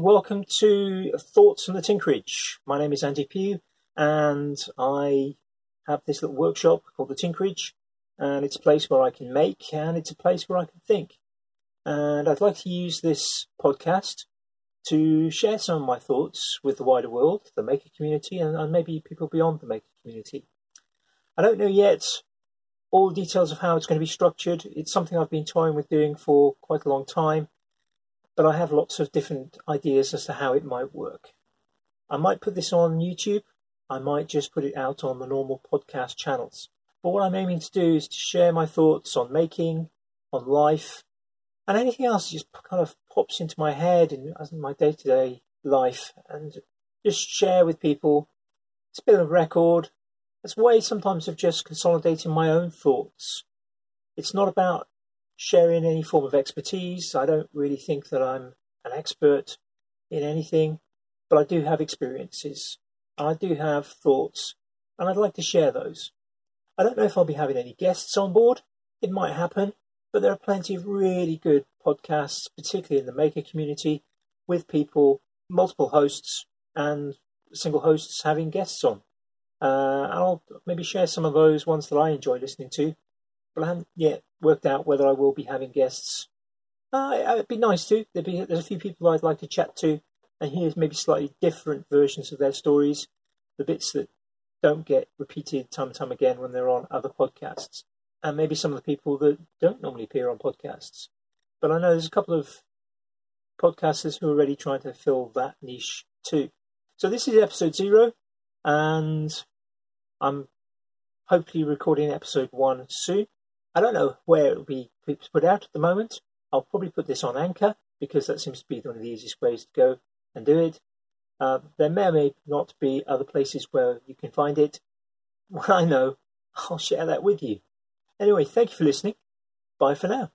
Welcome to Thoughts from the Tinkerage. My name is Andy Pugh, and I have this little workshop called the Tinkerage, and it's a place where I can make, and it's a place where I can think. And I'd like to use this podcast to share some of my thoughts with the wider world, the maker community, and, maybe people beyond the maker community. I don't know yet all the details of how it's going to be structured. It's something I've been toying with doing for quite a long time but I have lots of different ideas as to how it might work. I might put this on YouTube, I might just put it out on the normal podcast channels. But what I'm aiming to do is to share my thoughts on making, on life, and anything else that just kind of pops into my head in, in my day to day life and just share with people. It's a bit of a record. It's a way sometimes of just consolidating my own thoughts. It's not about sharing any form of expertise. I don't really think that I'm an expert in anything, but I do have experiences. I do have thoughts, and I'd like to share those. I don't know if I'll be having any guests on board. It might happen, but there are plenty of really good podcasts, particularly in the maker community, with people, multiple hosts, and single hosts having guests on. Uh, I'll maybe share some of those ones that I enjoy listening to but I haven't yet worked out whether I will be having guests. Uh, it'd be nice to. There'd be there's a few people I'd like to chat to and hear maybe slightly different versions of their stories, the bits that don't get repeated time and time again when they're on other podcasts, and maybe some of the people that don't normally appear on podcasts. But I know there's a couple of podcasters who are already trying to fill that niche too. So this is episode zero, and I'm hopefully recording episode one soon. I don't know where it will be put out at the moment. I'll probably put this on Anchor because that seems to be one of the easiest ways to go and do it. Uh, there may or may not be other places where you can find it. When I know, I'll share that with you. Anyway, thank you for listening. Bye for now.